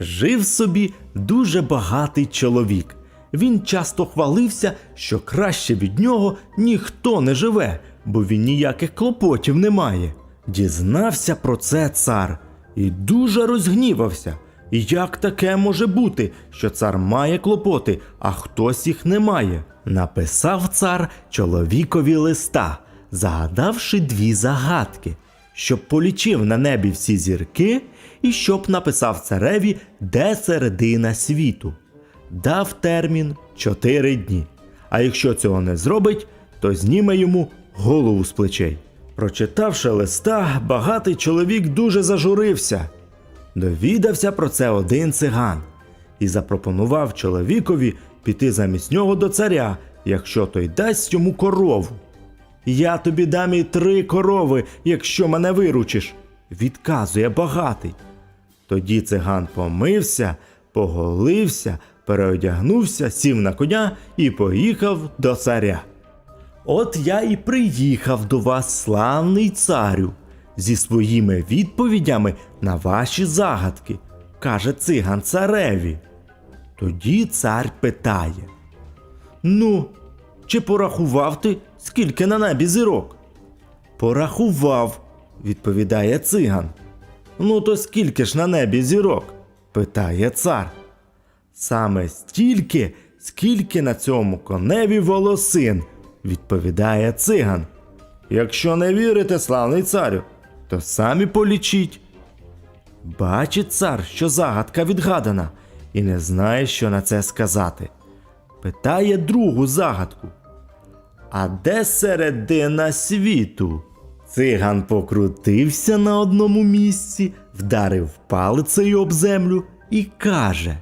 Жив собі дуже багатий чоловік. Він часто хвалився, що краще від нього ніхто не живе, бо він ніяких клопотів не має. Дізнався про це цар і дуже розгнівався. Як таке може бути, що цар має клопоти, а хтось їх не має? Написав цар чоловікові листа, загадавши дві загадки, щоб полічив на небі всі зірки і щоб написав цареві, де середина світу. Дав термін чотири дні. А якщо цього не зробить, то зніме йому голову з плечей. Прочитавши листа, багатий чоловік дуже зажурився. Довідався про це один циган і запропонував чоловікові піти замість нього до царя, якщо той дасть йому корову. Я тобі дам і три корови, якщо мене виручиш, відказує багатий. Тоді циган помився, поголився, переодягнувся, сів на коня і поїхав до царя. От я і приїхав до вас, славний царю, зі своїми відповідями на ваші загадки, каже циган цареві. Тоді цар питає: Ну, чи порахував ти, скільки на небі зірок? Порахував, відповідає циган. Ну, то скільки ж на небі зірок? питає цар. Саме стільки, скільки на цьому коневі волосин, відповідає циган. Якщо не вірите, славний царю, то самі полічіть. Бачить цар, що загадка відгадана, і не знає, що на це сказати. Питає другу загадку. А де середина світу? Циган покрутився на одному місці, вдарив палицею об землю і каже: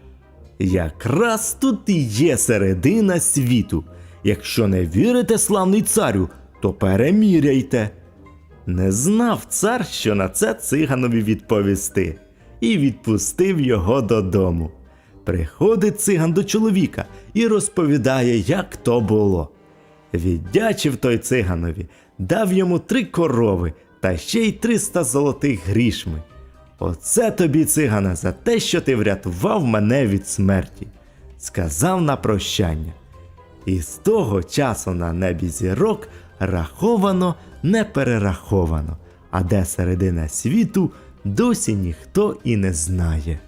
Якраз тут і є середина світу. Якщо не вірите, славний царю, то переміряйте. Не знав цар, що на це циганові відповісти, і відпустив його додому. Приходить циган до чоловіка і розповідає, як то було. Віддячив той циганові, дав йому три корови та ще й триста золотих грішми. Оце тобі, цигане, за те, що ти врятував мене від смерті, сказав на прощання. І з того часу на небі зірок раховано, не перераховано, а де середина світу досі ніхто і не знає.